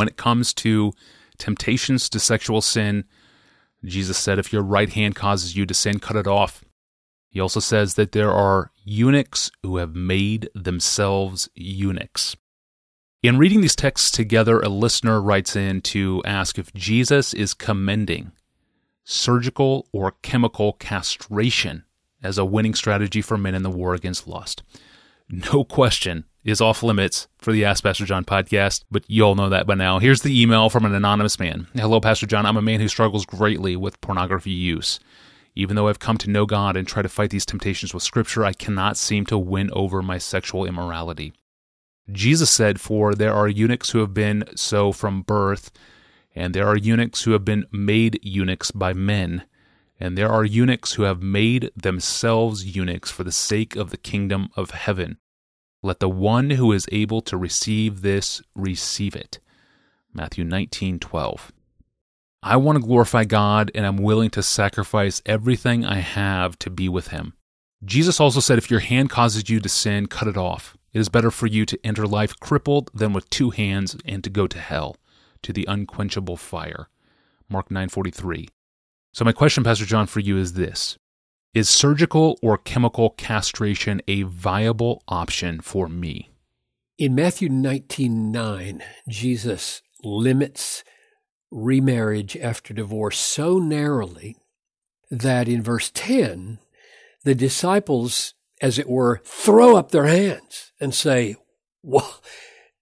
when it comes to temptations to sexual sin, Jesus said, if your right hand causes you to sin, cut it off. He also says that there are eunuchs who have made themselves eunuchs. In reading these texts together, a listener writes in to ask if Jesus is commending surgical or chemical castration as a winning strategy for men in the war against lust. No question is off limits for the Ask Pastor John podcast, but you all know that by now. Here's the email from an anonymous man. Hello, Pastor John. I'm a man who struggles greatly with pornography use. Even though I've come to know God and try to fight these temptations with Scripture, I cannot seem to win over my sexual immorality. Jesus said, For there are eunuchs who have been so from birth, and there are eunuchs who have been made eunuchs by men, and there are eunuchs who have made themselves eunuchs for the sake of the kingdom of heaven. Let the one who is able to receive this receive it. Matthew 19:12. I want to glorify God and I'm willing to sacrifice everything I have to be with him. Jesus also said if your hand causes you to sin, cut it off. It is better for you to enter life crippled than with two hands and to go to hell, to the unquenchable fire. Mark 9:43. So my question Pastor John for you is this: is surgical or chemical castration a viable option for me? In Matthew 19 9, Jesus limits remarriage after divorce so narrowly that in verse 10, the disciples, as it were, throw up their hands and say, Well,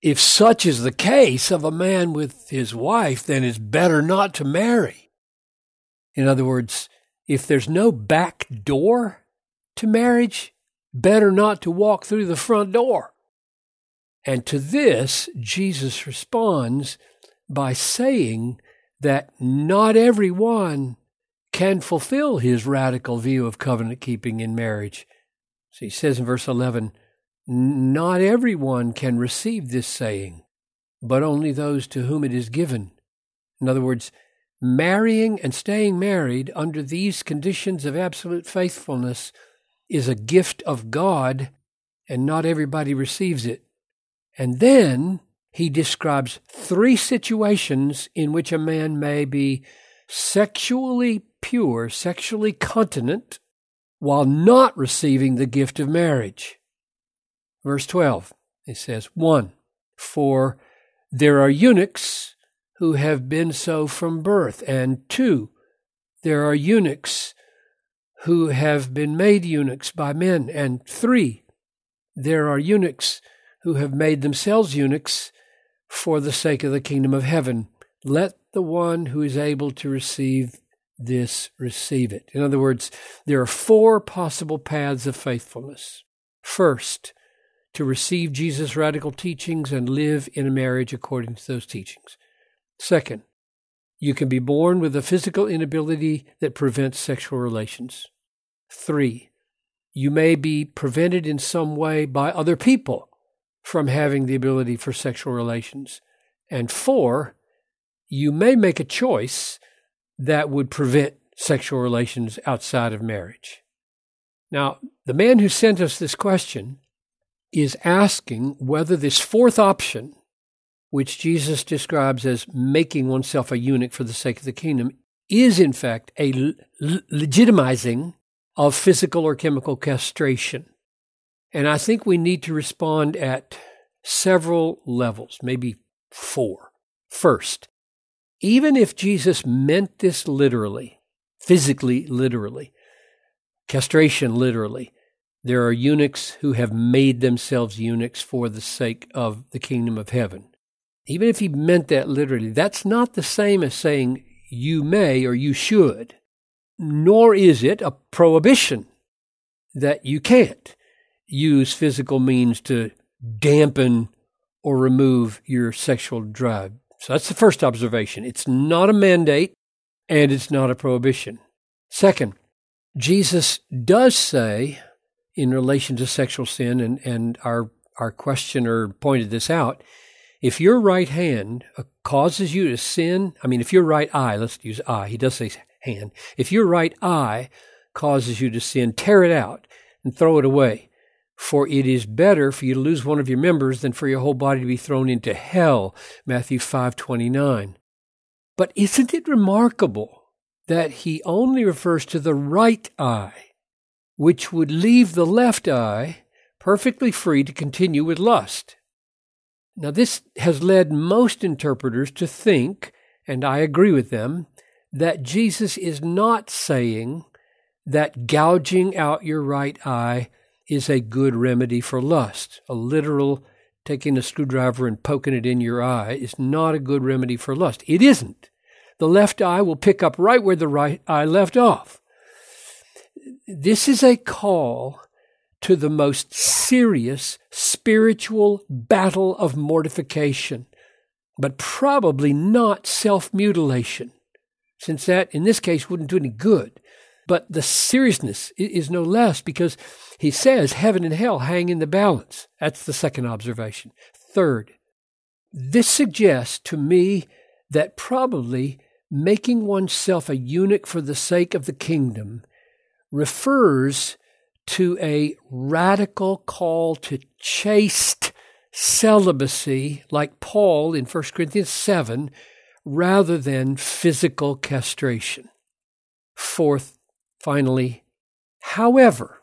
if such is the case of a man with his wife, then it's better not to marry. In other words, if there's no back door to marriage, better not to walk through the front door. And to this, Jesus responds by saying that not everyone can fulfill his radical view of covenant keeping in marriage. So he says in verse 11, Not everyone can receive this saying, but only those to whom it is given. In other words, Marrying and staying married under these conditions of absolute faithfulness is a gift of God, and not everybody receives it. And then he describes three situations in which a man may be sexually pure, sexually continent, while not receiving the gift of marriage. Verse 12, he says, 1. For there are eunuchs who have been so from birth. And two, there are eunuchs who have been made eunuchs by men. And three, there are eunuchs who have made themselves eunuchs for the sake of the kingdom of heaven. Let the one who is able to receive this receive it. In other words, there are four possible paths of faithfulness. First, to receive Jesus' radical teachings and live in a marriage according to those teachings. Second, you can be born with a physical inability that prevents sexual relations. Three, you may be prevented in some way by other people from having the ability for sexual relations. And four, you may make a choice that would prevent sexual relations outside of marriage. Now, the man who sent us this question is asking whether this fourth option which Jesus describes as making oneself a eunuch for the sake of the kingdom, is in fact a legitimizing of physical or chemical castration. And I think we need to respond at several levels, maybe four. First, even if Jesus meant this literally, physically literally, castration literally, there are eunuchs who have made themselves eunuchs for the sake of the kingdom of heaven even if he meant that literally, that's not the same as saying you may or you should, nor is it a prohibition that you can't use physical means to dampen or remove your sexual drive. So that's the first observation. It's not a mandate and it's not a prohibition. Second, Jesus does say in relation to sexual sin, and, and our, our questioner pointed this out, if your right hand uh, causes you to sin, I mean, if your right eye, let's use eye, he does say hand, if your right eye causes you to sin, tear it out and throw it away. For it is better for you to lose one of your members than for your whole body to be thrown into hell. Matthew 5:29. But isn't it remarkable that he only refers to the right eye, which would leave the left eye perfectly free to continue with lust? Now, this has led most interpreters to think, and I agree with them, that Jesus is not saying that gouging out your right eye is a good remedy for lust. A literal taking a screwdriver and poking it in your eye is not a good remedy for lust. It isn't. The left eye will pick up right where the right eye left off. This is a call to the most serious spiritual battle of mortification, but probably not self mutilation, since that in this case wouldn't do any good. But the seriousness is no less because he says heaven and hell hang in the balance. That's the second observation. Third, this suggests to me that probably making oneself a eunuch for the sake of the kingdom refers to a radical call to chaste celibacy, like Paul in 1 Corinthians 7, rather than physical castration. Fourth, Finally, however,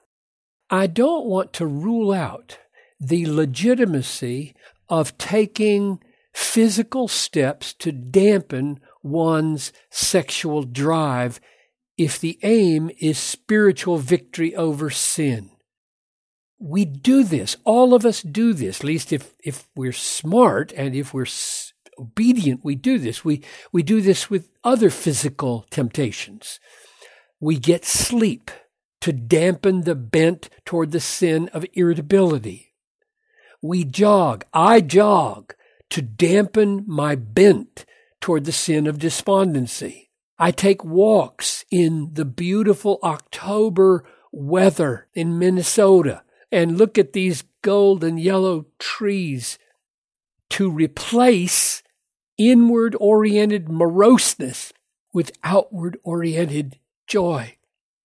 I don't want to rule out the legitimacy of taking physical steps to dampen one's sexual drive if the aim is spiritual victory over sin. We do this. All of us do this. At least if, if we're smart and if we're obedient, we do this. We, we do this with other physical temptations we get sleep to dampen the bent toward the sin of irritability. We jog, I jog to dampen my bent toward the sin of despondency. I take walks in the beautiful October weather in Minnesota and look at these gold and yellow trees to replace inward oriented moroseness with outward oriented joy.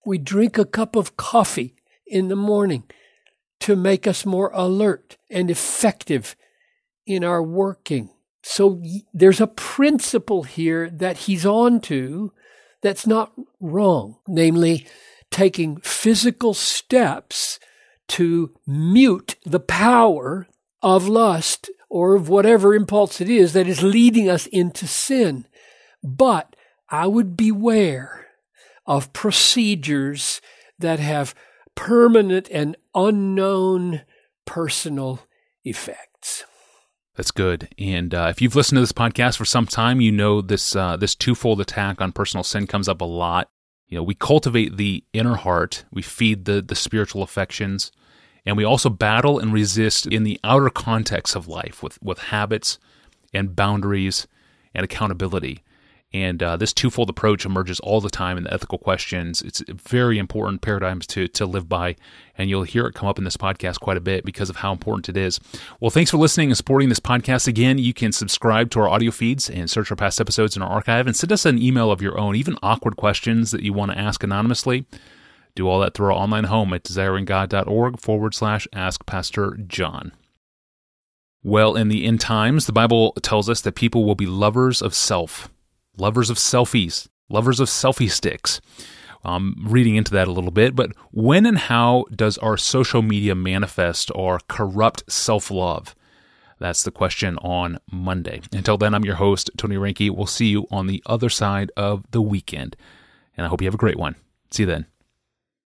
We drink a cup of coffee in the morning to make us more alert and effective in our working. So there's a principle here that he's on to that's not wrong, namely taking physical steps to mute the power of lust or of whatever impulse it is that is leading us into sin. But I would beware of procedures that have permanent and unknown personal effects. That's good. And uh, if you've listened to this podcast for some time, you know this uh, this twofold attack on personal sin comes up a lot. You know, we cultivate the inner heart, we feed the the spiritual affections, and we also battle and resist in the outer context of life with with habits and boundaries and accountability. And uh, this twofold approach emerges all the time in the ethical questions. It's very important paradigms to to live by, and you'll hear it come up in this podcast quite a bit because of how important it is. Well, thanks for listening and supporting this podcast. Again, you can subscribe to our audio feeds and search our past episodes in our archive, and send us an email of your own, even awkward questions that you want to ask anonymously. Do all that through our online home at desiringgod.org forward slash ask Pastor John. Well, in the end times, the Bible tells us that people will be lovers of self lovers of selfies, lovers of selfie sticks. I'm reading into that a little bit, but when and how does our social media manifest our corrupt self love? That's the question on Monday. Until then, I'm your host, Tony Reinke. We'll see you on the other side of the weekend. And I hope you have a great one. See you then.